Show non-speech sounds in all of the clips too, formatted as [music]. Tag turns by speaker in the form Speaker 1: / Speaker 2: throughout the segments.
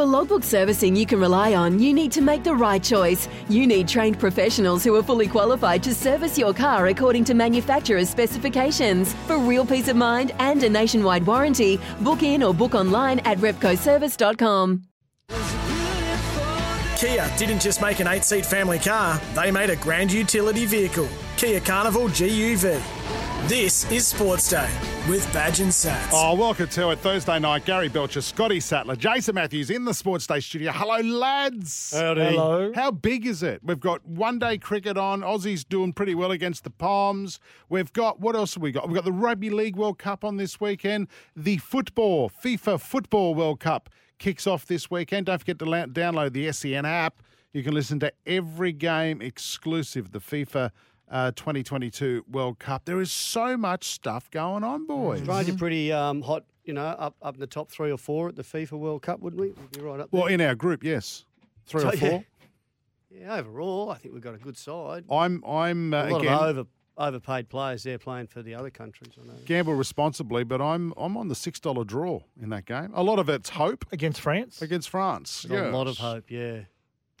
Speaker 1: For logbook servicing you can rely on, you need to make the right choice. You need trained professionals who are fully qualified to service your car according to manufacturer's specifications. For real peace of mind and a nationwide warranty, book in or book online at repcoservice.com.
Speaker 2: Kia didn't just make an eight seat family car, they made a grand utility vehicle. Kia Carnival GUV. This is Sports Day with Badge and Sats.
Speaker 3: Oh, welcome to it. Thursday night, Gary Belcher, Scotty Sattler, Jason Matthews in the Sports Day studio. Hello, lads.
Speaker 4: Howdy. Hello.
Speaker 3: How big is it? We've got one day cricket on. Aussie's doing pretty well against the Poms. We've got, what else have we got? We've got the Rugby League World Cup on this weekend. The football, FIFA Football World Cup kicks off this weekend. Don't forget to la- download the SEN app. You can listen to every game exclusive, the FIFA uh, 2022 World Cup. There is so much stuff going on, boys.
Speaker 4: Australia pretty um, hot, you know, up up in the top three or four at the FIFA World Cup, wouldn't we? We'd be right up there.
Speaker 3: Well, in our group, yes. Three
Speaker 4: So,
Speaker 3: or four.
Speaker 4: yeah. yeah, overall, I think we've got a good side.
Speaker 3: I'm, I'm uh,
Speaker 4: a lot
Speaker 3: again,
Speaker 4: of over overpaid players there playing for the other countries. I know.
Speaker 3: gamble responsibly, but I'm I'm on the six dollar draw in that game. A lot of it's hope
Speaker 5: against France.
Speaker 3: against France.
Speaker 4: There's A lot of
Speaker 3: Yes.
Speaker 4: hope, yeah.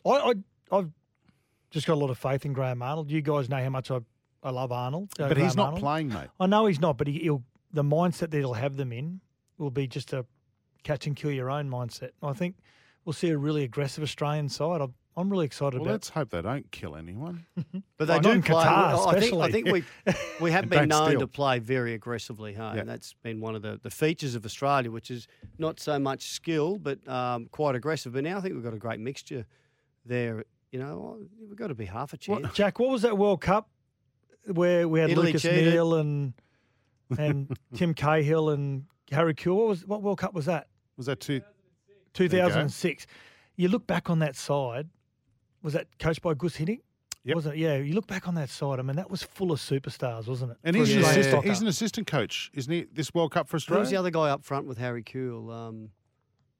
Speaker 5: I, I I've just got a lot of faith in Graham Arnold. You guys know how much I, I love Arnold. uh,
Speaker 3: but he's not
Speaker 5: Arnold.
Speaker 3: playing, mate.
Speaker 5: I know he's not, but he, he'll the mindset that he'll have them in will be just a catch and kill your own mindset. I think we'll see a really aggressive Australian side. I'm, I'm really excited
Speaker 3: Well,
Speaker 5: about.
Speaker 3: let's hope they don't kill anyone. [laughs]
Speaker 4: But they
Speaker 5: Oh,
Speaker 4: do play.
Speaker 5: Qatar,
Speaker 4: I think, I think we [laughs] we have been known
Speaker 3: steal.
Speaker 4: to play very aggressively, huh?
Speaker 3: Yeah.
Speaker 4: and that's been one of the, the features of Australia, which is not so much skill, but um, quite aggressive. But now I think we've got a great mixture there. You know, we've got to be half a chance.
Speaker 5: Jack, what was that World Cup where we had
Speaker 4: Italy
Speaker 5: Lucas
Speaker 4: cheated.
Speaker 5: Neill and [laughs] and Tim Cahill and Harry Kewell? What was what World Cup was that?
Speaker 3: Was that two?
Speaker 5: 2006. You look back on that side. Was that coached by Gus Hiddink?
Speaker 3: Yep.
Speaker 5: Wasn't it? Yeah. You look back on that side. I mean, that was full of superstars, wasn't it?
Speaker 3: And he's, an
Speaker 5: Australian
Speaker 3: assistant, he's an assistant coach, isn't he? This World Cup for
Speaker 4: Who was the other guy up front with Harry Kewell? Um,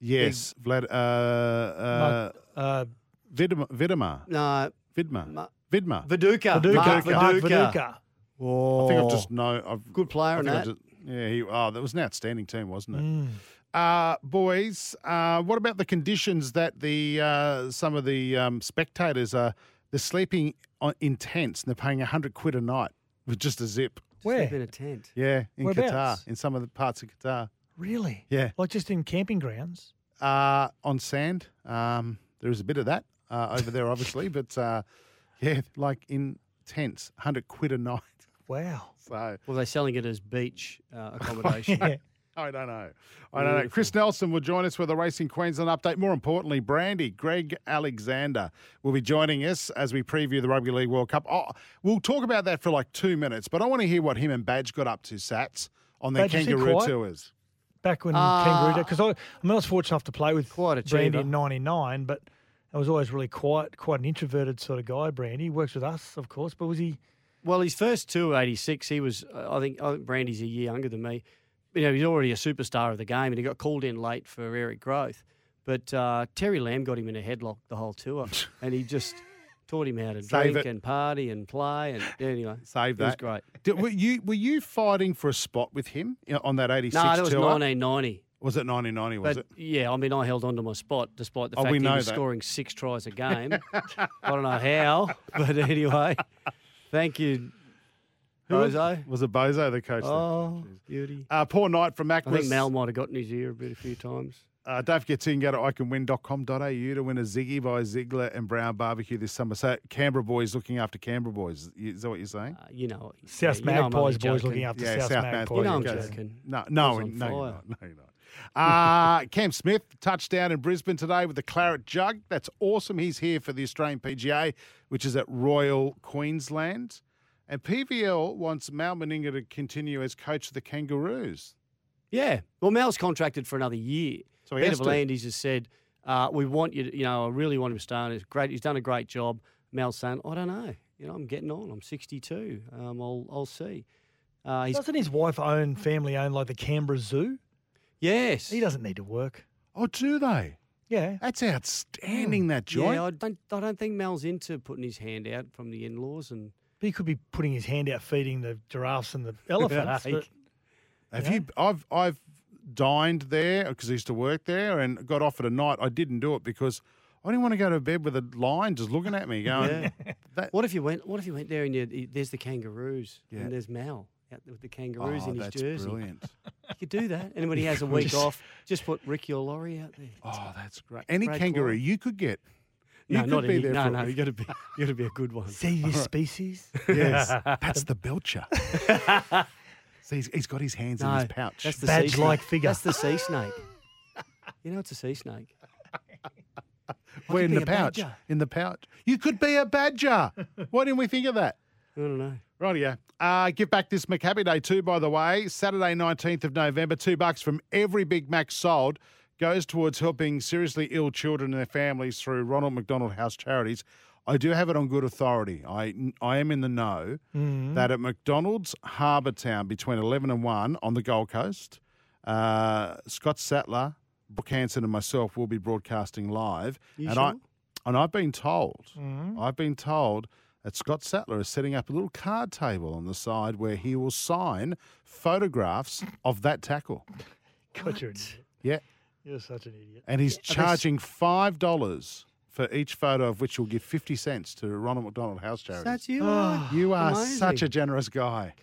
Speaker 3: yes, Vlad. Uh, uh,
Speaker 5: uh,
Speaker 3: Vidma, Vidma,
Speaker 4: no,
Speaker 3: Vidma,
Speaker 4: Ma-
Speaker 3: Vidma.
Speaker 4: Viduka.
Speaker 5: Viduka.
Speaker 4: Mark
Speaker 5: Mark
Speaker 4: Viduka.
Speaker 5: Viduka.
Speaker 4: Oh,
Speaker 3: I think I've just know. I've,
Speaker 4: good player in that.
Speaker 3: just- yeah, he, oh, that was an outstanding team, wasn't it?
Speaker 5: Mm.
Speaker 3: Uh, boys, uh, what about the conditions that the uh, some of the um, spectators are? They're sleeping on, in tents and they're paying hundred quid a night with just a zip.
Speaker 5: Where?
Speaker 4: Sleep in a tent.
Speaker 3: Yeah, in Qatar, in some of the parts of Qatar.
Speaker 5: Really?
Speaker 3: Yeah,
Speaker 5: Like just in camping grounds?
Speaker 3: uh, on sand. Um, there is a bit of that uh, over there, obviously, but uh, yeah, like in tents, hundred quid a night. [laughs]
Speaker 5: Wow.
Speaker 3: So
Speaker 4: Were they're selling it as beach uh, [laughs] accommodation.
Speaker 5: Yeah.
Speaker 3: I don't know. I don't know. Chris Nelson will join us with a Racing Queensland update. More importantly, Brandy, Greg Alexander will be joining us as we preview the Rugby League World Cup. Oh, we'll talk about that for like two minutes, but I want to hear what him and Badge got up to, Sats, on their
Speaker 5: Badge,
Speaker 3: kangaroo tours.
Speaker 5: Back when
Speaker 4: Ah.
Speaker 5: Kangaroo because I, I mean, I was fortunate enough to play with
Speaker 4: Quite a
Speaker 5: Brandy in '99, but I was always really quiet, quite an introverted sort of guy. Brandy he works with us, of course, but was he?
Speaker 4: Well, his first tour, '86, he was. I think. I think Brandy's a year younger than me. You know, he's already a superstar of the game, and he got called in late for Eric Grothe. But uh, Terry Lamb got him in a headlock the whole tour, [laughs] and he just taught him how to
Speaker 3: Save
Speaker 4: drink
Speaker 3: it.
Speaker 4: and party and play. And anyway, [laughs]
Speaker 3: Save
Speaker 4: it was
Speaker 3: that.
Speaker 4: great.
Speaker 3: Did, were you were you fighting for a spot with him you know, on that '86
Speaker 4: No, that was
Speaker 3: tour?
Speaker 4: 1990.
Speaker 3: Was it 1990? Was
Speaker 4: But
Speaker 3: it?
Speaker 4: yeah, I mean, I held on to my spot despite the
Speaker 3: Oh,
Speaker 4: fact
Speaker 3: we
Speaker 4: he
Speaker 3: know
Speaker 4: was
Speaker 3: that.
Speaker 4: scoring six tries a game. [laughs] I don't know how, but anyway, thank you,
Speaker 3: Who was-
Speaker 4: Bozo.
Speaker 3: Was it Bozo the coach? then?
Speaker 4: Oh, beauty.
Speaker 3: Uh, poor night from
Speaker 4: I
Speaker 3: Mackmas.
Speaker 4: think Mel might have gotten his ear a bit a few times.
Speaker 3: Uh, don't forget to you can go to iCanWin.com.au to win a Ziggy by Ziegler and Brown Barbecue this summer. So Canberra boys looking after Canberra boys. Is that what you're saying?
Speaker 4: Uh, you know,
Speaker 5: South
Speaker 4: yeah, you know I'm
Speaker 5: Magpies boys looking after
Speaker 3: Yeah,
Speaker 5: South,
Speaker 3: South
Speaker 5: Magpies.
Speaker 4: You know I'm
Speaker 3: Okay.
Speaker 4: joking.
Speaker 3: No,
Speaker 4: I
Speaker 3: no, no, you're not. No, you're not. Uh, [laughs] Cam Smith touchdown in Brisbane today with the Claret Jug. That's awesome. He's here for the Australian PGA, which is at Royal Queensland. And PVL wants Mal Meninga to continue as coach of the Kangaroos.
Speaker 4: Yeah. Well, Mal's contracted for another year.
Speaker 3: So he
Speaker 4: Peter
Speaker 3: has to.
Speaker 4: V'landys has said, uh, "We want you. To, you know, I really want him to start. It's great. He's done a great job." Mal's saying, "I don't know. You know, I'm getting on. I'm 62. Um, I'll, I'll see." Uh, he's
Speaker 5: Doesn't his wife own, family own, like the Canberra Zoo?
Speaker 4: Yes.
Speaker 5: He doesn't need to work.
Speaker 3: Oh, do they?
Speaker 5: Yeah.
Speaker 3: That's outstanding, that joint.
Speaker 4: Yeah, I don't. I don't think Mel's into putting his hand out from the in-laws and.
Speaker 5: But he could be putting his hand out feeding the giraffes and the [laughs] elephants.
Speaker 4: Hey.
Speaker 5: but
Speaker 3: Have
Speaker 5: Yeah.
Speaker 3: you? I've I've dined there because I used to work there and got offered a night. I didn't do it because I didn't want to go to bed with a lion just looking at me [laughs] going,
Speaker 4: Yeah.
Speaker 3: that,
Speaker 4: What if you went? What if you went there and you, there's the kangaroos
Speaker 3: Yeah.
Speaker 4: and there's Mal out with the kangaroos
Speaker 3: oh,
Speaker 4: in his
Speaker 3: that's
Speaker 4: jersey?
Speaker 3: brilliant. [laughs]
Speaker 4: You could do that. And when he has a [laughs] week off, just put Ricky or Laurie out there.
Speaker 3: Oh, that's great. Any
Speaker 4: Brad
Speaker 3: kangaroo
Speaker 4: Clark.
Speaker 3: you could get. You
Speaker 4: no,
Speaker 3: could
Speaker 4: not
Speaker 3: be
Speaker 4: any,
Speaker 3: there
Speaker 4: no,
Speaker 3: for-
Speaker 4: no. You got to be, [laughs] you got to be a good one.
Speaker 5: See this species?
Speaker 3: Yes, that's the belcher. See, he's, he's got his hands in his pouch.
Speaker 4: That's the
Speaker 5: Badge-like
Speaker 4: sea snake.
Speaker 5: figure.
Speaker 4: That's the sea snake. You know, it's a sea snake.
Speaker 3: Where in the pouch?
Speaker 4: badger.
Speaker 3: In the pouch. You could be a badger. Why didn't we think of that?
Speaker 4: I don't know.
Speaker 3: Rightio. Uh, give back this McHappy Day too, by the way. Saturday, 19th of November. Two bucks from every Big Mac sold goes towards helping seriously ill children and their families through Ronald McDonald House Charities. I do have it on good authority. I, I am in the know that at McDonald's Harbour Town between 11 and 1 on the Gold Coast, uh, Scott Sattler, Brooke Hanson, and myself will be broadcasting live.
Speaker 4: You
Speaker 3: and I
Speaker 4: sure?
Speaker 3: and I've been told, I've been told that Scott Sattler is setting up a little card table on the side where he will sign photographs of that tackle.
Speaker 5: God, you're, an idiot.
Speaker 3: Yeah.
Speaker 5: you're such an idiot.
Speaker 3: And he's charging five dollars for each photo of which you'll give fifty cents to Ronald McDonald House Charity.
Speaker 4: That's you. Ah, are.
Speaker 3: you are
Speaker 4: Amazing.
Speaker 3: such a generous guy.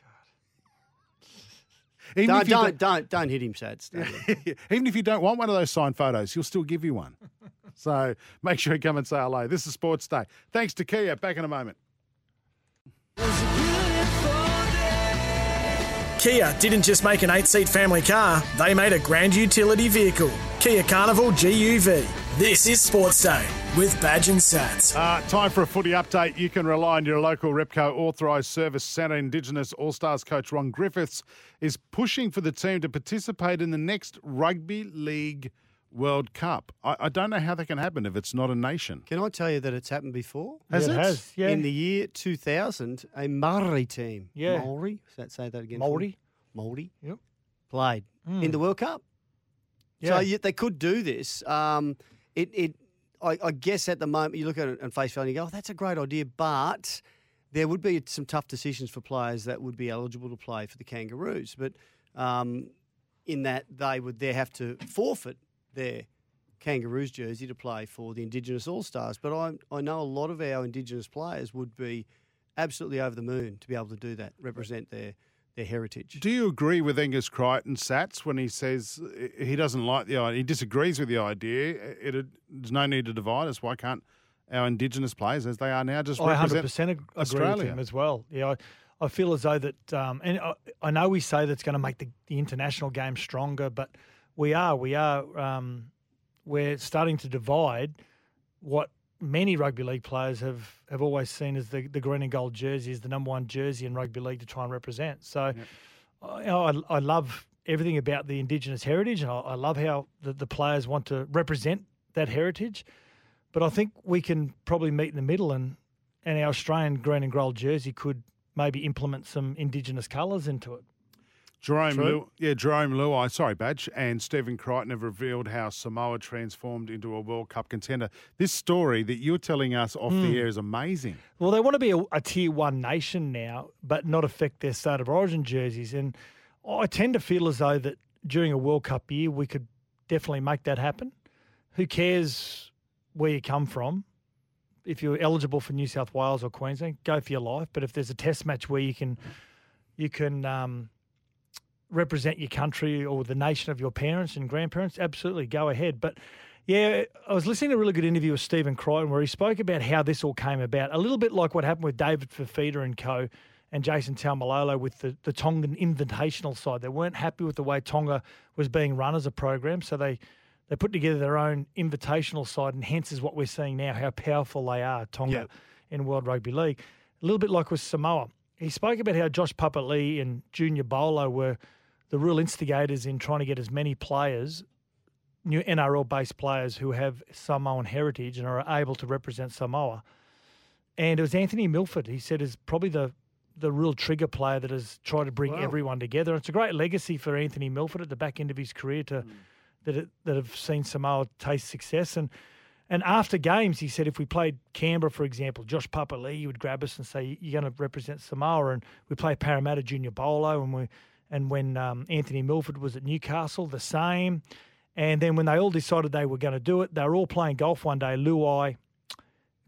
Speaker 3: Even
Speaker 4: Don't,
Speaker 3: if, you
Speaker 4: don't, don't, don't hit him, Sats. [laughs] don't
Speaker 3: even if you don't want one of those signed photos, he'll still give you one. [laughs] so make sure you come and say hello. This is Sports Day. Thanks to Kia. Back in a moment.
Speaker 2: Kia didn't just make an eight seat family car, they made a grand utility vehicle. Kia Carnival GUV. This is Sports Day with Badge and Sats.
Speaker 3: Uh, time for a footy update. You can rely on your local Repco authorised service centre. Indigenous All Stars coach Ron Griffiths is pushing for the team to participate in the next Rugby League World Cup. I, I don't know how that can happen if it's not a nation.
Speaker 4: Can I tell you that it's happened before?
Speaker 3: Has
Speaker 5: yeah,
Speaker 3: it?
Speaker 5: it has. Yeah.
Speaker 4: In the year 2000, a Maori team.
Speaker 5: Yeah.
Speaker 4: Maori? Does that say that again? for me?
Speaker 5: Maori.
Speaker 4: Maori.
Speaker 5: Yep.
Speaker 4: Played in the World Cup. So
Speaker 5: Yeah.
Speaker 4: you, they could do this. Um, it, it, I, I guess at the moment you look at it and face value and you go, oh, that's a great idea, but there would be some tough decisions for players that would be eligible to play for the Kangaroos. But um, in that they would there have to forfeit their Kangaroos jersey to play for the Indigenous All Stars. But I, I know a lot of our Indigenous players would be absolutely over the moon to be able to do that, represent their their heritage.
Speaker 3: Do you agree with Angus Crichton Sats when he says he doesn't like the idea? He disagrees with the idea. It, there's no need to divide us. Why can't our Indigenous players, as they are now, just
Speaker 5: I
Speaker 3: represent
Speaker 5: 100% ag- agree with him as well. Yeah, I, I feel as though that, um, and I, I know we say that's going to make the, the international game stronger, but we are, we are, um, we're starting to divide what many rugby league players have, have always seen as the, the green and gold jersey is the number one jersey in rugby league to try and represent. So I, I, I love everything about the Indigenous heritage, and I, I love how the, the players want to represent that heritage. But I think we can probably meet in the middle, and and our Australian green and gold jersey could maybe implement some Indigenous colours into it.
Speaker 3: Jerome. Lew, yeah, Jerome Luai, sorry, Badge, and Stephen Crichton have revealed how Samoa transformed into a World Cup contender. This story that you're telling us off
Speaker 5: Hmm.
Speaker 3: the air is amazing.
Speaker 5: Well, they want to be a, a tier one nation now, but not affect their state of origin jerseys. And I tend to feel as though that during a World Cup year, we could definitely make that happen. Who cares where you come from? If you're eligible for New South Wales or Queensland, go for your life. But if there's a test match where you can, you can um, represent your country or the nation of your parents and grandparents, absolutely go ahead. But yeah, I was listening to a really good interview with Stephen Crichton where he spoke about how this all came about, a little bit like what happened with David Fifita and co. and Jason Taumalolo with the, the Tongan Invitational side. They weren't happy with the way Tonga was being run as a program, so they, they put together their own invitational side, and hence is what we're seeing now, how powerful they are, Tonga, in World Rugby League. A little bit like with Samoa. He spoke about how Josh Papalii and Junior Paulo were the real instigators in trying to get as many players new NRL based players who have Samoan heritage and are able to represent Samoa. And it was Anthony Milford, he said, is probably the the real trigger player that has tried to bring
Speaker 4: Wow.
Speaker 5: everyone together. It's a great legacy for Anthony Milford at the back end of his career to hmm. that it, that have seen Samoa taste success. And and after games, he said, if we played Canberra, for example, Josh Papalii, he would grab us and say, "You're going to represent Samoa." And we play Parramatta Junior Paulo, and we And when um, Anthony Milford was at Newcastle, the same. And then when they all decided they were going to do it, they were all playing golf one day. Luai,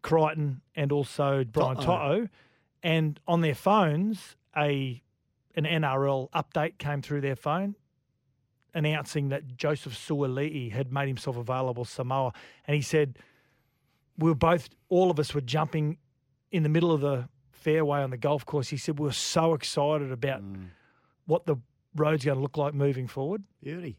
Speaker 5: Crichton, and also Brian To'o. And on their phones, a an NRL update came through their phone announcing that Joseph Suaalii had made himself available Samoa. And he said, we were both, all of us were jumping in the middle of the fairway on the golf course. He said, we were so excited about what the road's going to look like moving forward.
Speaker 4: Beauty.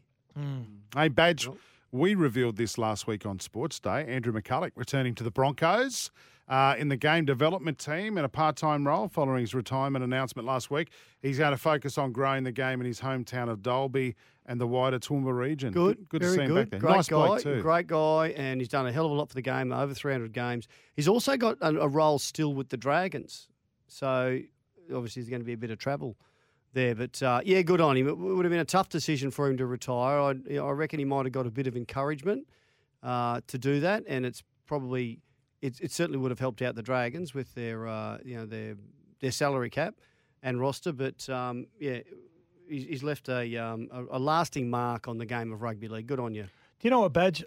Speaker 3: Hey, Badge, we revealed this last week on Sports Day. Andrew McCullough returning to the Broncos uh, in the game development team in a part time role following his retirement announcement last week. He's going to focus on growing the game in his hometown of Dalby and the wider Toowoomba region.
Speaker 4: Good,
Speaker 3: good,
Speaker 4: very
Speaker 3: to see him
Speaker 4: good.
Speaker 3: back there.
Speaker 4: Great
Speaker 3: nice
Speaker 4: guy,
Speaker 3: too.
Speaker 4: great guy, and he's done a hell of a lot for the game. Over 300 games. He's also got a, a role still with the Dragons, so obviously there's going to be a bit of travel there. But uh, yeah, good on him. It would have been a tough decision for him to retire. I, you know, I reckon he might have got a bit of encouragement uh, to do that, and it's probably it, it certainly would have helped out the Dragons with their uh, you know their their salary cap and roster. But um, yeah, he's, he's left a, um, a a lasting mark on the game of rugby league. Good on you.
Speaker 5: Do you know what, Badge?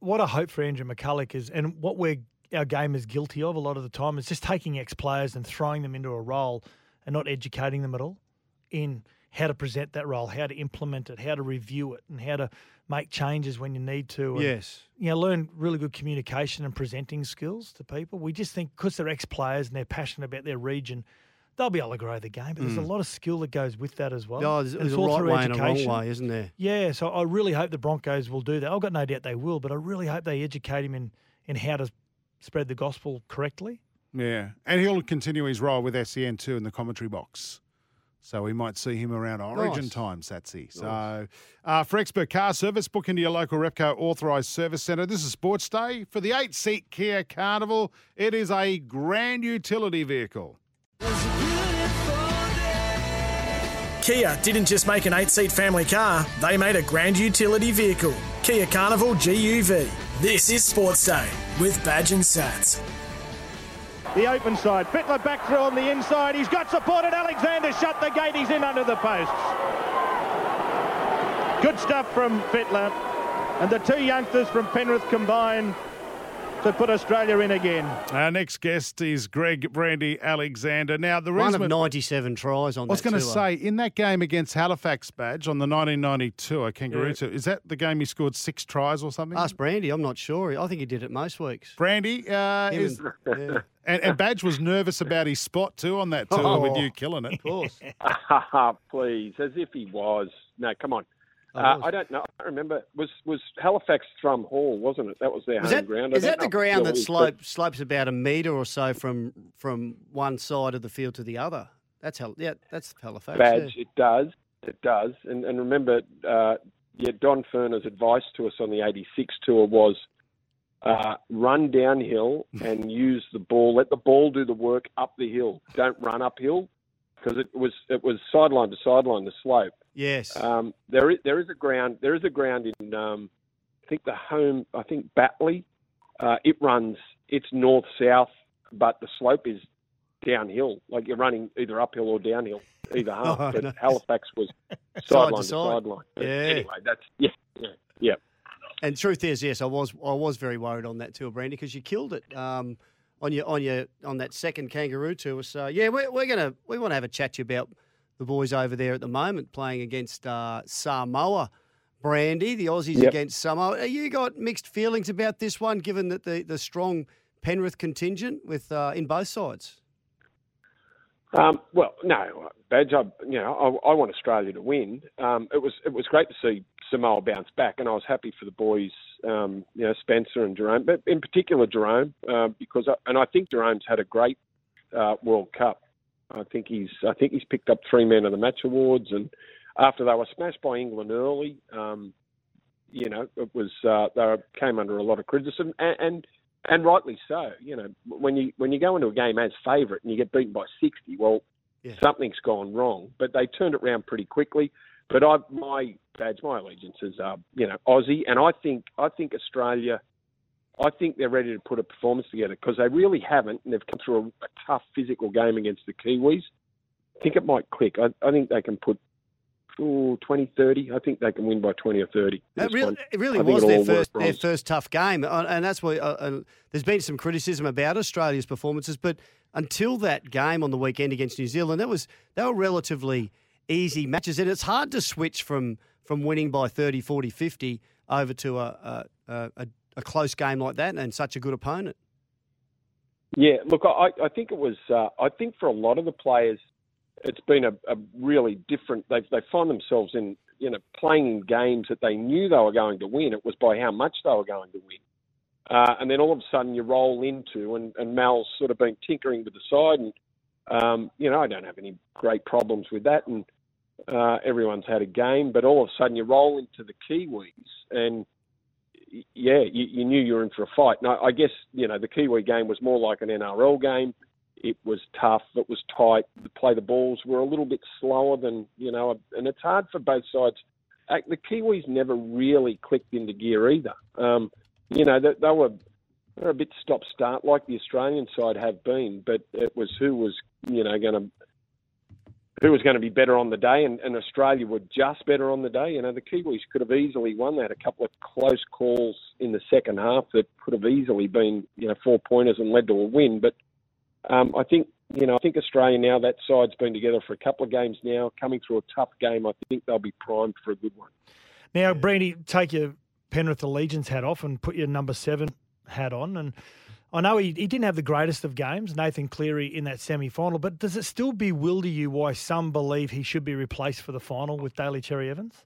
Speaker 5: What I hope for Andrew McCullough is, and what we're our game is guilty of a lot of the time, is just taking ex players and throwing them into a role and not educating them at all in how to present that role, how to implement it, how to review it, and how to make changes when you need to. And,
Speaker 4: Yes.
Speaker 5: You know, learn really good communication and presenting skills to people. We just think because they're ex players and they're passionate about their region, they'll be able to grow the game. But there's a mm. lot of skill that goes with that as well.
Speaker 4: Oh, there's, there's
Speaker 5: it's
Speaker 4: a
Speaker 5: all
Speaker 4: right
Speaker 5: through
Speaker 4: way and a wrong
Speaker 5: education.
Speaker 4: way, isn't there?
Speaker 5: Yeah, so I really hope the Broncos will do that. I've got no doubt they will, but I really hope they educate him in, in how to spread the gospel correctly.
Speaker 3: Yeah, and he'll continue his role with SEN too in the commentary box. So we might see him around Origin
Speaker 4: Nice.
Speaker 3: time, Satsy. So uh, for expert car service, book into your local Repco authorised service centre. This is Sports Day for the eight-seat Kia Carnival. It is a grand utility vehicle.
Speaker 2: Kia didn't just make an eight seat family car, they made a grand utility vehicle. Kia Carnival GUV. This is Sports Day with Badge and Sats.
Speaker 6: The open side. Fittler back through on the inside. He's got support and Alexander shut the gate. He's in under the posts. Good stuff from Fittler. And the two youngsters from Penrith combine to put Australia in again.
Speaker 3: Our next guest is Greg Brandy Alexander. Now, the
Speaker 4: One of 97 tries on
Speaker 3: I was going to say, in that game against Halifax Badge on the 1990 tour, Kangaroo
Speaker 4: Yeah.
Speaker 3: tour, is that the game he scored six tries or something?
Speaker 4: Ask Brandy. I'm not sure. I think he did it most weeks.
Speaker 3: Brandy, uh, is,
Speaker 4: and- yeah, [laughs]
Speaker 3: and, and Badge was nervous about his spot too on that tour with you killing it.
Speaker 4: of course. [laughs] [laughs]
Speaker 7: Please, as if he was. No, come on.
Speaker 4: I
Speaker 7: Uh. I don't know. I don't remember. Was was Halifax Thrum Hall, wasn't it? That was their
Speaker 4: Is
Speaker 7: home
Speaker 4: that,
Speaker 7: ground. I
Speaker 4: is that the
Speaker 7: know if it
Speaker 4: ground
Speaker 7: that
Speaker 4: that
Speaker 7: is, but
Speaker 4: slopes slopes about a metre or so from from one side of the field to the other? That's hell. Yeah, that's Halifax.
Speaker 7: Badge,
Speaker 4: yeah.
Speaker 7: it does. It does. And and remember, uh, yeah, Don Furner's advice to us on the '86 tour was uh, run downhill [laughs] and use the ball. Let the ball do the work up the hill. Don't run uphill because it was it was sideline to sideline the slope.
Speaker 4: Yes.
Speaker 7: Um, there is there is a ground there is a ground in um, I think the home I think Batley. Uh, it runs it's north south, but the slope is downhill. Like you're running either uphill or downhill, either [laughs] half.
Speaker 4: Oh,
Speaker 7: but
Speaker 4: nice.
Speaker 7: Halifax was [laughs]
Speaker 4: Side to
Speaker 7: sideline to sideline.
Speaker 4: Yeah.
Speaker 7: Anyway, that's yeah yeah yeah.
Speaker 4: And truth is, yes, I was I was very worried on that tour, Brandy, because you killed it um, on your on your on that second kangaroo tour. So yeah, we're, we're gonna we want to have a chat to you about the boys over there at the moment playing against uh, Samoa. Brandy, the Aussies
Speaker 7: Yep.
Speaker 4: against Samoa. You got mixed feelings about this one, given that the, the strong Penrith contingent with uh, in both sides?
Speaker 7: Um, well, no, badge. I, you know, I, I want Australia to win. Um, it was it was great to see Samoa bounce back, and I was happy for the boys. Um, you know, Spencer and Jerome, but in particular Jerome, uh, because I, and I think Jerome's had a great uh, World Cup. I think he's I think he's picked up three men of the match awards, and after they were smashed by England early, um, you know, it was uh, they came under a lot of criticism, and, and and rightly so. You know, when you when you go into a game as favourite and you get beaten by sixty, well,
Speaker 4: Yeah.
Speaker 7: something's gone wrong. But they turned it around pretty quickly. But I my badge, my allegiances are uh, you know Aussie, and I think I think Australia. I think they're ready to put a performance together because they really haven't, and they've come through a, a tough physical game against the Kiwis. I think it might click. I, I think they can put ooh, 20, 30. I think they can win by 20 or 30.
Speaker 4: It really, it really was their first their first tough game, Uh, and that's why uh, uh, there's been some criticism about Australia's performances. But until that game on the weekend against New Zealand, that was they were relatively easy matches, and it's hard to switch from from winning by 30, 40, 50 over to a a, a, a close game like that and such a good opponent.
Speaker 7: Yeah, look, I, I think it was. Uh, I think for a lot of the players, it's been a, a really different. They they find themselves in you know playing in games that they knew they were going to win. It was by how much they were going to win, uh, and then all of a sudden you roll into and, and Mal's sort of been tinkering with the side, and um, you know I don't have any great problems with that, and uh, everyone's had a game, but all of a sudden you roll into the Kiwis and yeah, you, you knew you were in for a fight. I, I guess you know the Kiwi game was more like an NRL game. It was tough. It was tight. The play the balls were a little bit slower than you know, and it's hard for both sides. Uh, The Kiwis never really clicked into gear either. Um, you know, they, they were they're a bit stop start like the Australian side have been, but it was who was you know going to who was going to be better on the day, and, and Australia were just better on the day. You know, the Kiwis could have easily won that. A couple of close calls in the second half that could have easily been, you know, four pointers and led to a win. But um, I think, you know, I think Australia now that side's been together for a couple of games now, coming through a tough game. I think they'll be primed for a good one.
Speaker 5: Now, Brandy, take your Penrith Allegiance hat off and put your number seven hat on. And I know he, he didn't have the greatest of games, Nathan Cleary, in that semi final, but does it still bewilder you why some believe he should be replaced for the final with Daly Cherry Evans?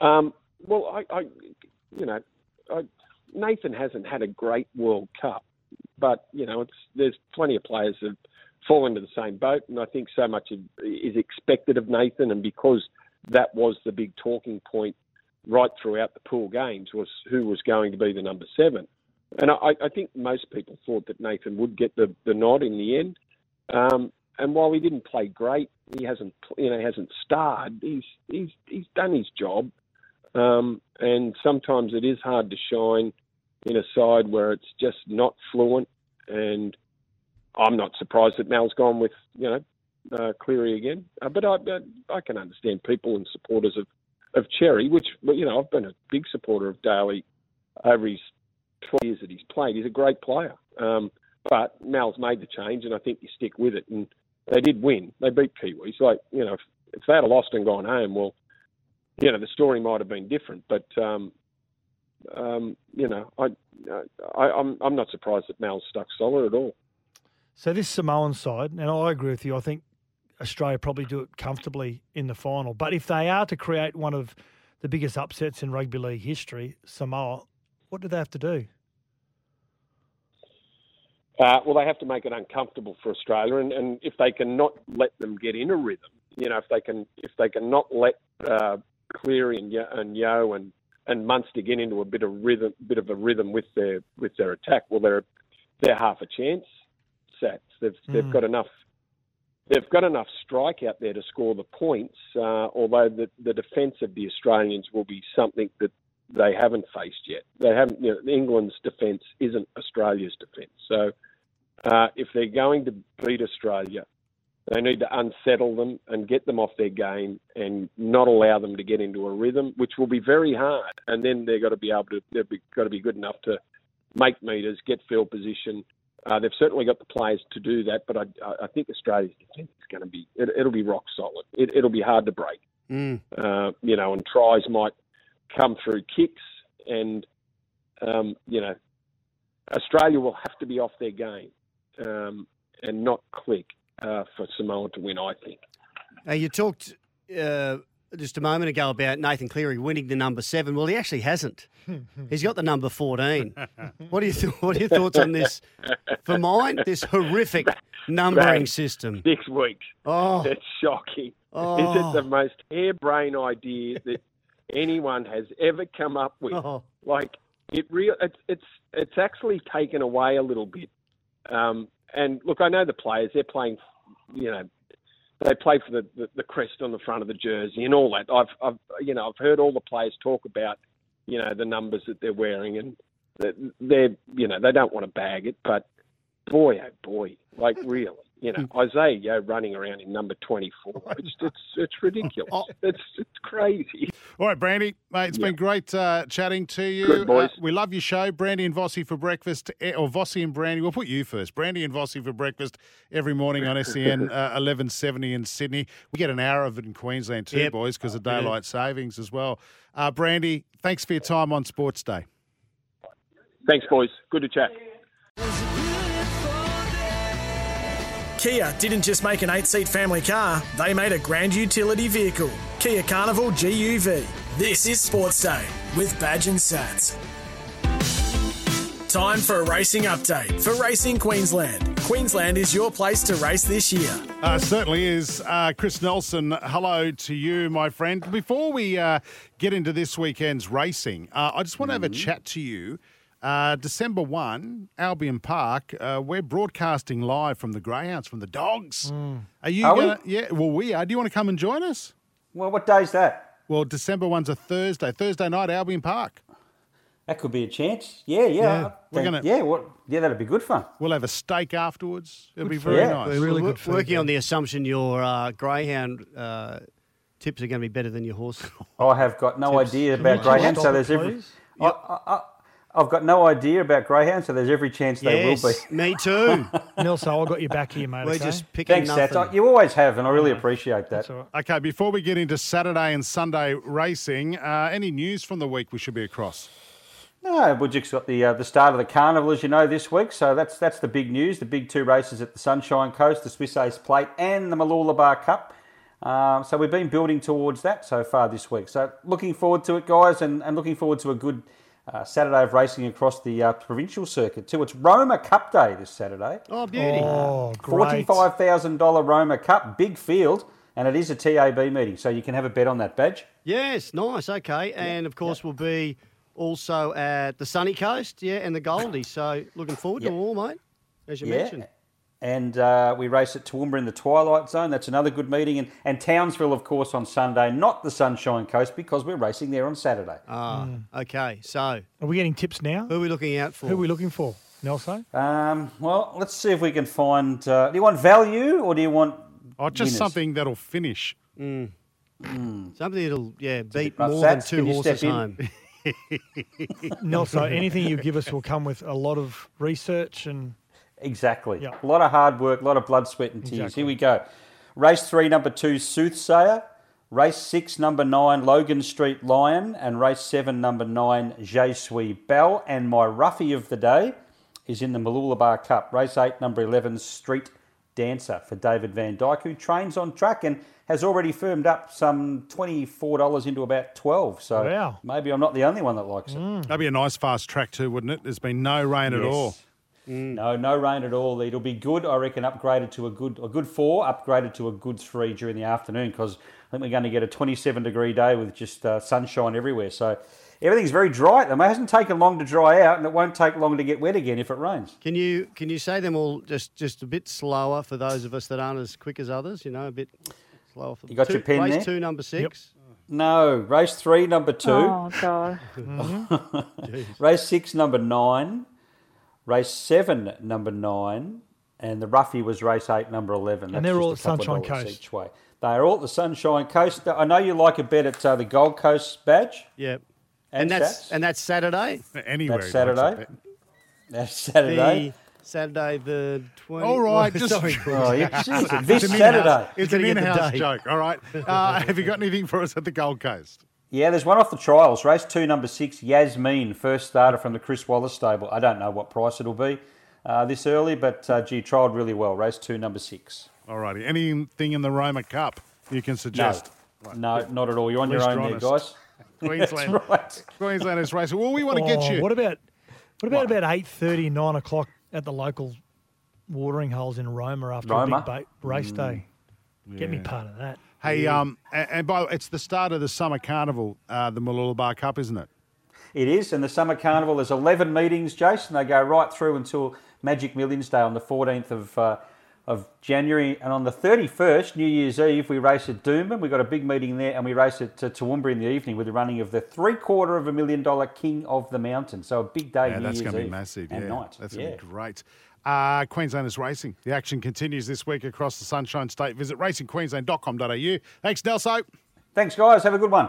Speaker 7: Um, well, I, I, you know, I, Nathan hasn't had a great World Cup, but you know, there's plenty of players that fall into the same boat, and I think so much is expected of Nathan, and because that was the big talking point right throughout the pool games was who was going to be the number seven, and I, I think most people thought that Nathan would get the, the nod in the end. Um, and while he didn't play great, he hasn't you know hasn't starred. He's he's he's done his job. Um, and sometimes it is hard to shine in a side where it's just not fluent. And I'm not surprised that Mal's gone with you know uh, Cleary again. Uh, but I I can understand people and supporters of of Cherry, which you know I've been a big supporter of Daly over his 12 years that he's played. He's a great player. Um, but Mal's made the change, and I think you stick with it. And they did win. They beat Kiwis. Like you know, if, if they'd have lost and gone home, well, you know, the story might have been different. But um, um, you know, I, I, I'm I'm not surprised that Mal's stuck solid at all.
Speaker 5: So this Samoan side, and I agree with you. I think Australia probably do it comfortably in the final. But if they are to create one of the biggest upsets in rugby league history, Samoa, what do they have to do?
Speaker 7: Uh, well, they have to make it uncomfortable for Australia, and, and if they can not let them get in a rhythm, you know, if they can if they can not let uh, Cleary and Yeo, and Yeo and and Munster get into a bit of rhythm, bit of a rhythm with their with their attack, well, they're they're half a chance. Sats. They've they've
Speaker 5: Mm.
Speaker 7: got enough. They've got enough strike out there to score the points. Uh, although the the defence of the Australians will be something that they haven't faced yet. They haven't. You know, England's defence isn't Australia's defence. So uh, if they're going to beat Australia, they need to unsettle them and get them off their game and not allow them to get into a rhythm, which will be very hard. And then they've got to be able to. They've got to be good enough to make meters, get field position. Uh, they've certainly got the players to do that, but I, I- I think Australia's defence is going to be. It, it'll be rock solid. It, it'll be hard to break
Speaker 4: Mm.
Speaker 7: uh, you know, and tries might come through kicks, and um, you know, Australia will have to be off their game um, and not click uh, for Samoa to win. I think.
Speaker 4: Uh, you talked uh, just a moment ago about Nathan Cleary winning the number seven. Well, he actually hasn't. [laughs] He's got the number fourteen. [laughs] What are you th- What are your thoughts on this? For mine, this horrific numbering
Speaker 7: Right.
Speaker 4: system.
Speaker 7: Six weeks.
Speaker 4: Oh,
Speaker 7: It's shocking. Is
Speaker 4: oh,
Speaker 7: it the most harebrained idea that anyone has ever come up with?
Speaker 4: oh.
Speaker 7: like it real it's it's it's actually taken away a little bit um and look i know the players they're playing you know they play for the, the, the crest on the front of the jersey and all that. I've i've you know i've heard all the players talk about you know the numbers that they're wearing and they're you know they don't want to bag it but boy oh boy like really you know, Isaiah Yeo running around in number 24. It's, it's, it's ridiculous. It's, it's crazy.
Speaker 3: All right, Brandy, mate, it's
Speaker 7: Yeah.
Speaker 3: been great uh, chatting to you.
Speaker 7: Good, boys.
Speaker 3: Uh, we love your show, Brandy and Vossi for breakfast, eh, or Vossi and Brandy. We'll put you first. Brandy and Vossi for breakfast every morning on SEN [laughs] uh, 1170 in Sydney. We get an hour of it in Queensland too,
Speaker 4: Yep.
Speaker 3: boys, because of
Speaker 4: We do.
Speaker 3: daylight savings as well. Uh, Brandy, thanks for your time on Sports Day.
Speaker 7: Thanks, boys. Good to chat.
Speaker 2: Kia didn't just make an eight seat family car, they made a grand utility vehicle. Kia Carnival GUV. This is Sports Day with Badge and Sats. Time for a racing update for Racing Queensland. Queensland is your place to race this year.
Speaker 3: Uh, certainly is. Uh, Chris Nelson, hello to you, my friend. Before we uh, get into this weekend's racing, uh, I just want to have a chat to you. Uh, December 1, Albion Park, uh, we're broadcasting live from the Greyhounds, from the Dogs. Are you
Speaker 8: Are
Speaker 3: going to? Yeah, well, we are. Do you want to come and join us?
Speaker 8: Well, what day's that?
Speaker 3: Well, December 1's a Thursday. Thursday night, Albion Park.
Speaker 8: That could be a chance. Yeah, yeah.
Speaker 3: Yeah,
Speaker 8: I
Speaker 3: we're gonna-
Speaker 8: Yeah, what? Yeah, that'd be good fun.
Speaker 3: We'll have a steak afterwards. It'll be very
Speaker 8: you.
Speaker 3: nice.
Speaker 5: Really
Speaker 4: We're
Speaker 5: good food,
Speaker 4: working
Speaker 5: yeah.
Speaker 4: on the assumption your uh, greyhound uh, tips are going to be better than your horse.
Speaker 8: I have got no idea about
Speaker 5: you
Speaker 8: greyhounds, so there's every.
Speaker 5: please?
Speaker 8: I, I, I, I've got no idea about greyhounds, so there's every chance they will be.
Speaker 4: me too. [laughs]
Speaker 5: Nelson, I've got you back here, mate.
Speaker 4: We're
Speaker 5: okay?
Speaker 4: just picking
Speaker 8: Thanks,
Speaker 4: nothing.
Speaker 8: Sats. You always have, and I really appreciate that.
Speaker 5: That's all right.
Speaker 3: Okay, before we get into Saturday and Sunday racing, uh, any news from the week we should be across?
Speaker 8: No, we've just got the uh, the start of the carnival, as you know, this week. So that's that's the big news. The big two races at the Sunshine Coast, the Swiss Ace Plate, and the Mooloolaba Cup. Um, so we've been building towards that so far this week. So looking forward to it, guys, and, and looking forward to a good uh, Saturday of racing across the uh, provincial circuit too. It's Roma Cup Day this Saturday.
Speaker 4: oh, beauty.
Speaker 5: Oh, great.
Speaker 8: Forty-five thousand dollar Roma Cup, big field, and it is a TAB meeting, so you can have a bet on that badge.
Speaker 4: Yes, nice. Okay, and of course we'll be also at the sunny coast, yeah, and the Goldie. So looking forward to
Speaker 8: Yeah.
Speaker 4: them all, mate. As you
Speaker 8: Yeah.
Speaker 4: mentioned.
Speaker 8: And uh, we race at Toowoomba in the Twilight Zone. That's another good meeting. And, and Townsville, of course, on Sunday, not the Sunshine Coast, because we're racing there on Saturday.
Speaker 4: Ah, okay. So
Speaker 5: Are we getting tips now?
Speaker 4: who are we looking out for?
Speaker 5: Who are we looking for? Nelson?
Speaker 8: Um, well, let's see if we can find. Uh, do you want value or do you want.
Speaker 3: Oh, just
Speaker 8: winners?
Speaker 3: something that'll finish.
Speaker 4: Something that'll yeah beat
Speaker 8: rough.
Speaker 4: more than two
Speaker 8: can you
Speaker 4: horses home.
Speaker 5: Nelson, anything you give us will come with a lot of research and
Speaker 8: Exactly.
Speaker 5: Yeah.
Speaker 8: A lot of hard work, a lot of blood, sweat, and tears.
Speaker 5: Exactly.
Speaker 8: Here we go. Race three, number two, Soothsayer. Race six, number nine, Logan Street Lion. And race seven, number nine, Je Suis Belle. And my roughie of the day is in the Mooloolaba Cup. Race eight, number 11, Street Dancer for David Vandyke, who trains on track and has already firmed up some $24 into about 12 So
Speaker 5: Wow.
Speaker 8: maybe I'm not the only one that likes it. Mm.
Speaker 3: That'd be a nice fast track too, wouldn't it? There's been no rain at
Speaker 8: Yes.
Speaker 3: All.
Speaker 8: No, no rain at all. It'll be good. I reckon upgraded to a good a good four, upgraded to a good three during the afternoon because I think we're going to get a 27 degree day with just uh, sunshine everywhere. So everything's very dry. at the moment. It hasn't taken long to dry out, and it won't take long to get wet again if it rains.
Speaker 4: Can you can you say them all just just a bit slower for those of us that aren't as quick as others? You know, a bit slower. For
Speaker 8: You got
Speaker 4: two,
Speaker 8: your pen
Speaker 4: race
Speaker 8: there?
Speaker 4: two, number six.
Speaker 8: No, race three, number two.
Speaker 9: Oh God. [laughs]
Speaker 8: Race six, number nine. Race seven, number nine. And the roughie was race eight, number 11.
Speaker 5: And they're
Speaker 8: just
Speaker 5: all
Speaker 8: a
Speaker 5: at
Speaker 8: couple of
Speaker 5: Sunshine
Speaker 8: dollars
Speaker 5: Coast.
Speaker 8: Each way. They are all at the Sunshine Coast. I know you like a bet at uh, the Gold Coast badge.
Speaker 4: Yep.
Speaker 8: And,
Speaker 4: And that's
Speaker 8: Sats.
Speaker 4: and that's Saturday.
Speaker 3: Anywhere.
Speaker 8: That's Saturday. That's Saturday.
Speaker 4: The Saturday the twenty.
Speaker 3: All right,
Speaker 4: oh,
Speaker 3: just-
Speaker 4: sorry. [laughs]
Speaker 8: Oh, yeah, [laughs] jeez, this
Speaker 3: It's an
Speaker 8: Saturday.
Speaker 3: in-house- It's an
Speaker 4: Gotta get the
Speaker 3: in-house joke. All right. [laughs] Uh, have you got anything for us at the Gold Coast?
Speaker 8: Yeah, there's one off the trials. Race two, number six, Yasmin, first starter from the Chris Wallace stable. I don't know what price it'll be uh, this early, but uh, gee, trialled really well. Race two, number six.
Speaker 3: All righty. Anything in the Roma Cup you can
Speaker 8: No,
Speaker 3: suggest?
Speaker 8: no, not at all. You're on your own
Speaker 3: you're
Speaker 8: there, guys. [laughs]
Speaker 3: Queensland.
Speaker 8: That's right.
Speaker 3: Queenslanders racing. Well, we want to get
Speaker 5: Oh,
Speaker 3: you.
Speaker 5: What about what about about eight thirty, nine o'clock at the local watering holes in Roma after
Speaker 8: Roma?
Speaker 5: a big ba- race day? Get me part of that.
Speaker 3: Hey, um, and, by the way, it's the start of the summer carnival, uh, the Mooloolaba Cup, isn't it?
Speaker 8: It is, and the Summer Carnival, there's 11 meetings, Jason. They go right through until Magic Millions Day on the 14th of, uh, of January. And on the 31st, New Year's Eve, we race at Doomben. We've got a big meeting there, and we race at uh, Toowoomba in the evening with the running of the three quarter of a million dollar King of the Mountain. So a big day,
Speaker 3: Yeah,
Speaker 8: New
Speaker 3: that's
Speaker 8: Year's
Speaker 3: going to be massive. Yeah,
Speaker 8: night.
Speaker 3: that's
Speaker 8: yeah.
Speaker 3: going to be great. Uh, Queenslanders Racing. The action continues this week across the Sunshine State. Visit racingqueensland.com.au. Thanks, Nelso.
Speaker 8: Thanks, guys. Have a good one.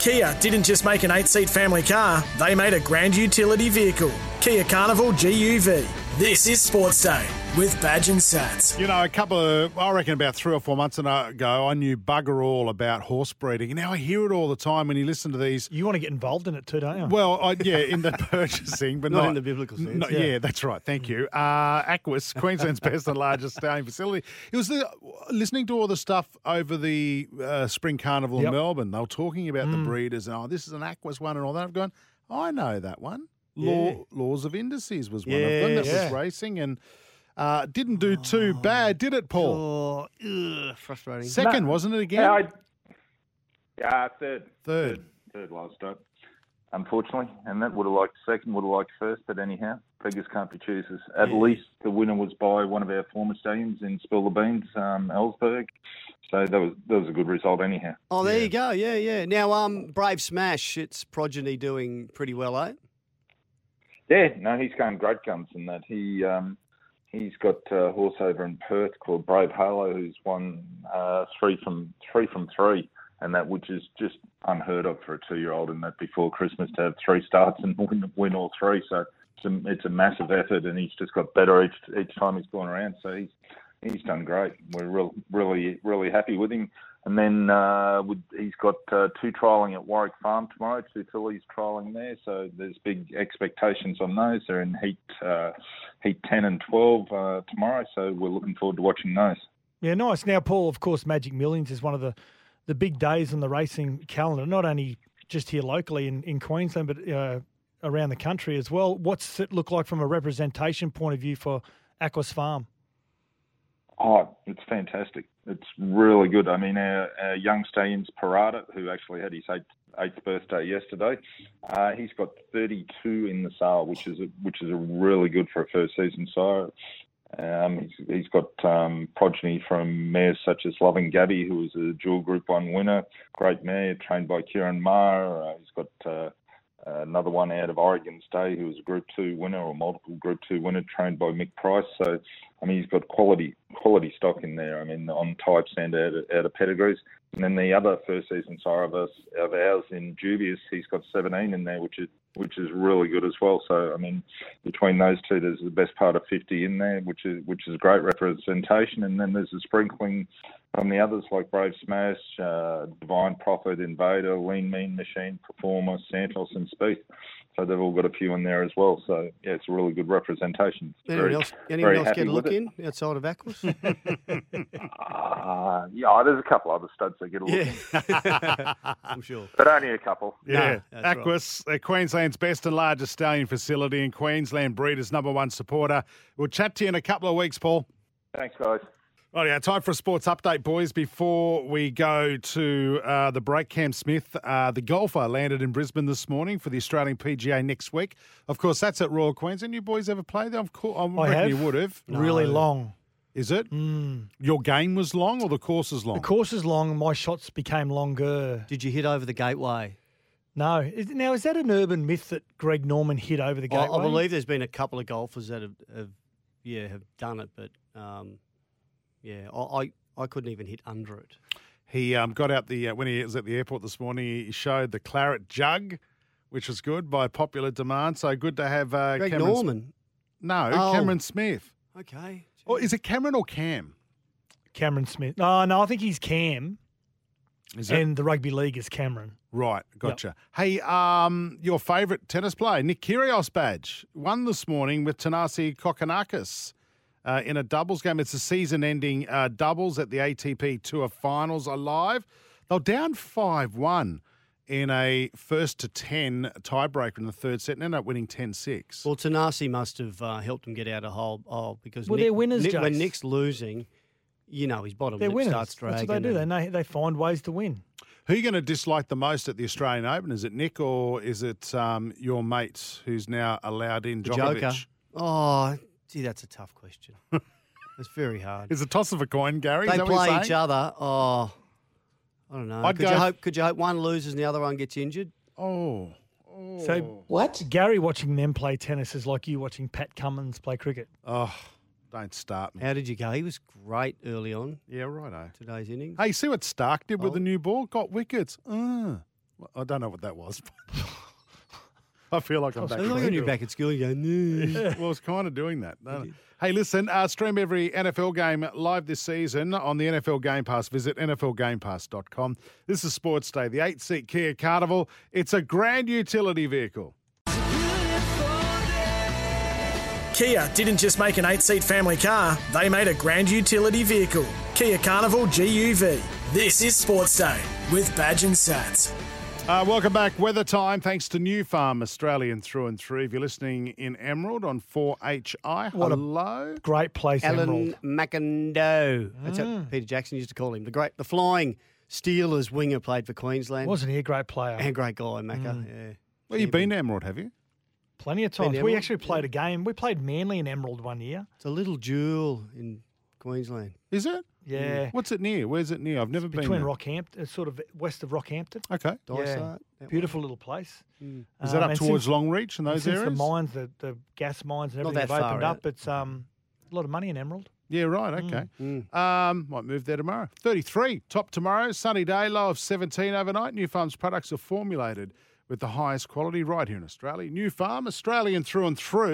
Speaker 2: Kia didn't just make an eight seat family car, they made a grand utility vehicle. Kia Carnival GUV. This is Sports Day with Badge and Sats.
Speaker 3: You know, a couple of, I reckon about three or four months ago, I knew bugger all about horse breeding. And now I hear it all the time when you listen to these.
Speaker 5: You want to get involved in it too, don't you?
Speaker 3: Well, I, [laughs] yeah, in the purchasing, but
Speaker 4: Not
Speaker 3: not,
Speaker 4: in the biblical sense.
Speaker 3: not-
Speaker 5: Yeah.
Speaker 3: yeah. that's right. Thank you. Uh, Aquis, Queensland's best and largest stallion facility. It was the, listening to all the stuff over the uh, Spring Carnival
Speaker 5: Yep.
Speaker 3: in Melbourne. They were talking about the breeders and, oh, this is an Aquis one and all that. I've gone, I know that one. Law, Laws of Indices was one of them that
Speaker 5: Yeah.
Speaker 3: was racing and uh, didn't do too bad, did it, Paul?
Speaker 4: Oh, ugh, frustrating.
Speaker 3: Second, wasn't it again?
Speaker 9: Yeah, I, yeah, third.
Speaker 3: Third.
Speaker 9: Third last start, unfortunately. And that would have liked second, would have liked first, but anyhow, beggars can't be choosers. At least the winner was by one of our former stallions in Spill the Beans, um, Ellsberg. So that was that was a good result anyhow.
Speaker 4: Oh, there you go. Yeah, yeah. Now, um, Brave Smash, its progeny doing pretty well, eh?
Speaker 9: Yeah, no, he's going great guns in that. He um, he's got a horse over in Perth called Brave Halo, who's won uh, three from three from three, and that which is just unheard of for a two-year-old. and that before Christmas to have three starts and win, win all three, so it's a, it's a massive effort, and he's just got better each each time he's gone around. So he's he's done great. We're real, really really happy with him. And then uh, he's got uh, two trialling at Warwick Farm tomorrow, two fillies trialling there. So there's big expectations on those. They're in heat uh, heat 10 and 12 uh, tomorrow. So we're looking forward to watching those.
Speaker 5: Yeah, nice. Now, Paul, of course, Magic Millions is one of the, the big days on the racing calendar, not only just here locally in, in Queensland, but uh, around the country as well. What's it look like from a representation point of view for Aquis Farm?
Speaker 9: Oh, it's fantastic. It's really good. I mean, our, our young stallions, Parada, who actually had his eighth, eighth birthday yesterday, uh, he's got 32 in the sale, which is a, which is a really good for a first season sire. Um, he's, he's got um, progeny from mares such as Loving Gaby, who was a dual Group One winner, great mare trained by Ciaron Maher. Uh, he's got uh, Uh, another one out of Oregon State who was a Group Two winner or multiple Group Two winner, trained by Mick Price. So, I mean, he's got quality quality stock in there. I mean, on types and out of, out of pedigrees. And then the other first season sire of us of ours in Dubious, he's got 17 in there, which is which is really good as well. So, I mean, between those two, there's the best part of 50 in there, which is which is a great representation. And then there's a sprinkling from the others like Brave Smash, uh, Divine Prophet, Invader, Lean Mean Machine, Performer, Santos, and Speed. So they've all got a few in there as well. So yeah, it's a really good representation.
Speaker 4: Anyone
Speaker 9: Very-
Speaker 4: else, anyone else
Speaker 9: happy
Speaker 4: get a
Speaker 9: with
Speaker 4: look
Speaker 9: it.
Speaker 4: in outside of Aquis? [laughs]
Speaker 9: Uh, yeah, there's a couple other studs that get a look,
Speaker 4: yeah. [laughs] I'm sure.
Speaker 9: but only a couple.
Speaker 3: Yeah,
Speaker 4: that's right.
Speaker 3: Uh, Queensland's best and largest stallion facility and Queensland Breeders' number one supporter. We'll chat to you in a couple of weeks, Paul.
Speaker 9: Thanks, guys.
Speaker 3: Right, yeah, time for a sports update, boys. Before we go to uh, the break, Cam Smith, uh, the golfer, landed in Brisbane this morning for the Australian PGA next week. Of course, that's at Royal Queensland. You boys ever played there? Of course, I
Speaker 5: I
Speaker 3: reckon
Speaker 5: have.
Speaker 3: you would have.
Speaker 5: Really long.
Speaker 3: Is it? Your game was long or the course is long?
Speaker 5: The course is long. My shots became longer.
Speaker 4: Did you hit over the gateway?
Speaker 5: No. Is, now, is that an urban myth that Greg Norman hit over the
Speaker 4: I,
Speaker 5: gateway?
Speaker 4: I believe there's been a couple of golfers that have, have yeah, have done it, but um, yeah, I, I I couldn't even hit under it.
Speaker 3: He um, got out the uh, when he was at the airport this morning. He showed the claret jug, which was good by popular demand. So good to have uh,
Speaker 4: Greg
Speaker 3: Cameron.
Speaker 4: Norman.
Speaker 3: No,
Speaker 4: Oh.
Speaker 3: Cameron Smith.
Speaker 4: Okay.
Speaker 3: Or is it Cameron or Cam?
Speaker 5: Cameron Smith. No, no, I think he's Cam,
Speaker 3: Is it
Speaker 5: and the rugby league is Cameron.
Speaker 3: right? Gotcha. Hey, um, your favourite tennis player, Nick Kyrgios badge, won this morning with Thanasi Kokkinakis. Uh, in a doubles game, it's a season-ending uh, doubles at the ATP Tour Finals alive. They're down five-one in a first to ten tiebreaker in the third set, and ended up winning 10-6.
Speaker 4: Well, Thanasi must have uh, helped him get out of hole, hole because
Speaker 5: Well,
Speaker 4: Nick,
Speaker 5: they're winners,
Speaker 4: Nick- when Nick's losing, you know his bottom
Speaker 5: They're
Speaker 4: lip
Speaker 5: winners.
Speaker 4: starts
Speaker 5: That's what they do. They
Speaker 4: and-
Speaker 5: know, they find ways to win.
Speaker 3: Who are you going to dislike the most at the Australian Open? Is it Nick or is it um, your mate who's now allowed in,
Speaker 4: the
Speaker 3: Djokovic?
Speaker 4: Joker. Oh, gee, that's a tough question. [laughs] it's very hard.
Speaker 3: It's a toss of a coin, Gary.
Speaker 4: they
Speaker 3: is that what
Speaker 4: play
Speaker 3: you're
Speaker 4: each other. Oh, I don't know.
Speaker 3: I'd
Speaker 4: could
Speaker 3: go-
Speaker 4: you hope? Could you hope one loses and the other one gets injured?
Speaker 3: Oh, oh,
Speaker 5: So
Speaker 10: What?
Speaker 5: Gary watching them play tennis is like you watching Pat Cummins play cricket.
Speaker 3: Oh, don't start me.
Speaker 4: How did you go? He was great early on
Speaker 3: Yeah, righto.
Speaker 4: today's innings.
Speaker 3: Hey, see what Stark did with
Speaker 4: Oh.
Speaker 3: the new ball? Got wickets. Uh, well, I don't know what that was. I feel like I'm back.
Speaker 4: It's
Speaker 3: in
Speaker 4: like when you're back at school, you go, no.
Speaker 3: well, it's kind of doing that. don't? Hey, listen, uh, stream every NFL game live this season on the NFL Game Pass. Visit NFLGamePass.com. This is Sports Day, the eight seat Kia Carnival. It's a grand utility vehicle.
Speaker 2: Kia didn't just make an eight seat family car, they made a grand utility vehicle. Kia Carnival GUV. This is Sports Day with Badge and Sats.
Speaker 3: Uh, welcome back. Weather time, thanks to Nufarm, Australian through and through. If you're listening in Emerald on 4HI,
Speaker 5: What a-
Speaker 3: hello.
Speaker 5: Great place,
Speaker 4: Alan
Speaker 5: Emerald.
Speaker 4: McIndoe. That's
Speaker 5: Mm.
Speaker 4: what Peter Jackson used to call him. The great, the flying Steelers winger played for Queensland.
Speaker 5: Wasn't he a great player?
Speaker 4: And great guy, Macca.
Speaker 5: Mm.
Speaker 4: Yeah.
Speaker 3: Well, you've been to Emerald, have you?
Speaker 5: Plenty of times. We actually played a game. We played Manly in Emerald one year.
Speaker 4: It's a little jewel in Queensland.
Speaker 3: Is it?
Speaker 5: Yeah.
Speaker 3: What's it near? Where's it near? I've never been
Speaker 5: Between
Speaker 3: there.
Speaker 5: Rockhampton, uh, sort of west of Rockhampton.
Speaker 3: Okay.
Speaker 4: Dysart, that
Speaker 5: Beautiful little place.
Speaker 4: Mm.
Speaker 3: Is that
Speaker 5: Um,
Speaker 3: up
Speaker 5: and
Speaker 3: towards
Speaker 5: since-
Speaker 3: Longreach and
Speaker 5: and
Speaker 3: those
Speaker 5: since
Speaker 3: areas?
Speaker 5: the mines, the, the gas mines and
Speaker 4: Not
Speaker 5: everything
Speaker 4: that
Speaker 5: have
Speaker 4: far
Speaker 5: opened
Speaker 4: out.
Speaker 5: up, it's um, a lot of money in Emerald.
Speaker 3: Yeah, right. Okay. Um, might move there tomorrow. 33. Top tomorrow. Sunny day. Low of 17 overnight. Nufarm's products are formulated with the highest quality right here in Australia. Nufarm, Australian through and through.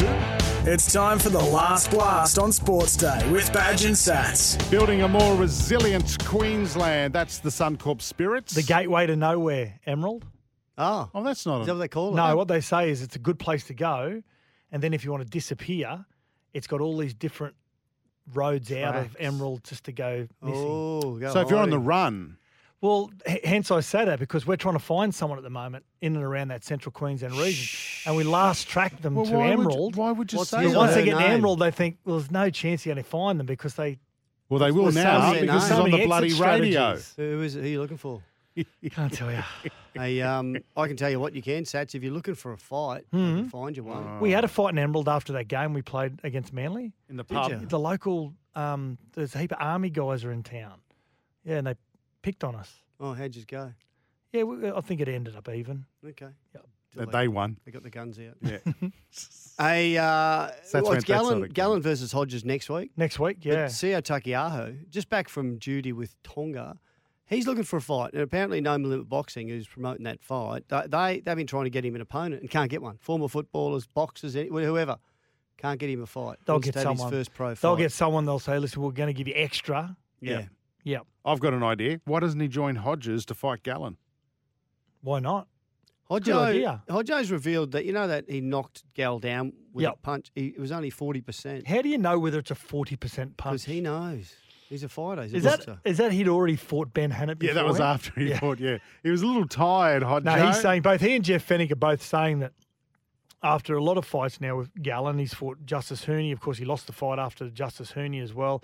Speaker 2: It's time for the last blast on Sports Day with Badge and Sats.
Speaker 3: Building a more resilient Queensland. That's the Suncorp Spirits.
Speaker 5: The gateway to nowhere, Emerald.
Speaker 4: Oh,
Speaker 3: Oh, that's not
Speaker 4: is that what they call it?
Speaker 5: No, what they say is it's a good place to go, and then if you want to disappear, it's got all these different roads out of Emerald just to go missing.
Speaker 4: Oh, go
Speaker 3: So if you're on the run,
Speaker 5: Well, h- hence I say that because we're trying to find someone at the moment in and around that central Queensland region, and we last tracked them
Speaker 3: well,
Speaker 5: to
Speaker 3: why
Speaker 5: Emerald.
Speaker 3: Would you, why would you
Speaker 4: What's
Speaker 3: say that?
Speaker 5: once they get to? Emerald, they think well, there's no chance you're going to find them because they
Speaker 3: Well, they will
Speaker 5: There's so
Speaker 3: now
Speaker 5: many-
Speaker 3: because it's
Speaker 4: so
Speaker 3: on the bloody
Speaker 5: exit
Speaker 3: radio.
Speaker 4: Who is it? Who are you looking for?
Speaker 5: You [laughs] can't tell you. [laughs]
Speaker 4: Hey, um, I can tell you what you can, Sats. If you're looking for a fight, I
Speaker 5: Hmm.
Speaker 4: can find you one.
Speaker 5: We had a fight in Emerald after that game we played against Manly.
Speaker 3: In the
Speaker 4: Did
Speaker 3: pub.
Speaker 5: The local, um, there's a heap of army guys are in town. Yeah, and they picked on us.
Speaker 4: Oh, how'd you go?
Speaker 5: Yeah, we, I think it ended up even.
Speaker 4: Okay.
Speaker 5: Yep.
Speaker 4: Till
Speaker 3: That they won.
Speaker 4: They got the guns out.
Speaker 3: Yeah. [laughs] [laughs]
Speaker 4: Hey, uh, well, it's
Speaker 3: that's not
Speaker 4: Gallen,
Speaker 3: a good-
Speaker 4: Gallen versus Hodges next week.
Speaker 5: Next week,
Speaker 4: But
Speaker 5: yeah.
Speaker 4: Sio Taukeiaho, just back from duty with Tonga, he's looking for a fight. And apparently, No Limit Boxing, who's promoting that fight, they, they, they've been trying to get him an opponent and can't get one. Former footballers, boxers, any- whoever, can't get him a fight.
Speaker 5: They'll
Speaker 4: Wants
Speaker 5: get someone.
Speaker 4: His first pro fight.
Speaker 5: They'll get someone. They'll say, "Listen, we're going to give you extra."
Speaker 4: yeah.
Speaker 5: Yep.
Speaker 3: I've got an idea. Why doesn't he join Hodges to fight Gallen?
Speaker 5: Why not? Good
Speaker 4: Hodjo,
Speaker 5: idea.
Speaker 4: Hodjo's revealed that, you know, that he knocked Gal down with a
Speaker 5: Yep.
Speaker 4: punch. He, it was only 40%.
Speaker 5: How do you know whether it's a forty percent punch?
Speaker 4: Because he knows. He's a fighter. He's a
Speaker 5: is that
Speaker 4: boxer.
Speaker 5: is that he'd already fought Ben Hannant?
Speaker 3: Yeah, that was
Speaker 5: beforehand?
Speaker 3: after he
Speaker 5: Yeah.
Speaker 3: fought. Yeah, he was a little tired. Hodge.
Speaker 5: No, he's saying both he and Jeff Fenech are both saying that after a lot of fights now with Gallen, he's fought Justis Huni. Of course, he lost the fight after Justis Huni as well.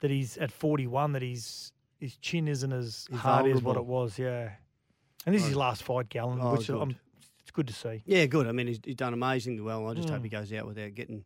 Speaker 5: That he's at 41, that he's his chin isn't as
Speaker 4: He's
Speaker 5: hard as what it was. Yeah, and this is his last fight, Gallen,
Speaker 4: Oh,
Speaker 5: which
Speaker 4: good.
Speaker 5: I'm, it's good to see.
Speaker 4: Yeah, good. I mean, he's, he's done amazingly well. I just
Speaker 5: Mm.
Speaker 4: hope he goes out without getting,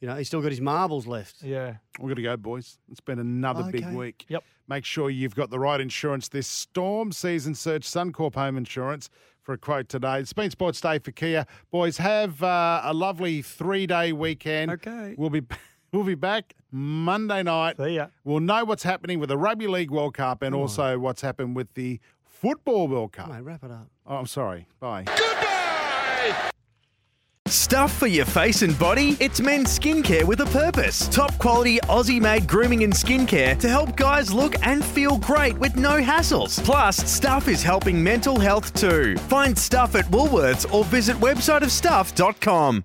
Speaker 4: you know, he's still got his marbles left.
Speaker 5: Yeah,
Speaker 3: We've got to go, boys. It's been another big week.
Speaker 5: Yep.
Speaker 3: Make sure you've got the right insurance this storm season. Search Suncorp Home Insurance for a quote today. It's been Sports Day for Kia. Boys, have uh, a lovely three day weekend.
Speaker 4: Okay.
Speaker 3: We'll be. [laughs] We'll be back Monday night.
Speaker 5: see ya.
Speaker 3: We'll know what's happening with the Rugby League World Cup and also what's happened with the Football World Cup.
Speaker 4: Mate, wrap it up.
Speaker 3: Oh, I'm sorry. Bye. Goodbye!
Speaker 11: Stuff for your face and body? It's men's skincare with a purpose. Top quality Aussie made grooming and skincare to help guys look and feel great with no hassles. Plus, Stuff is helping mental health too. Find Stuff at Woolworths or visit websiteofstuff.com.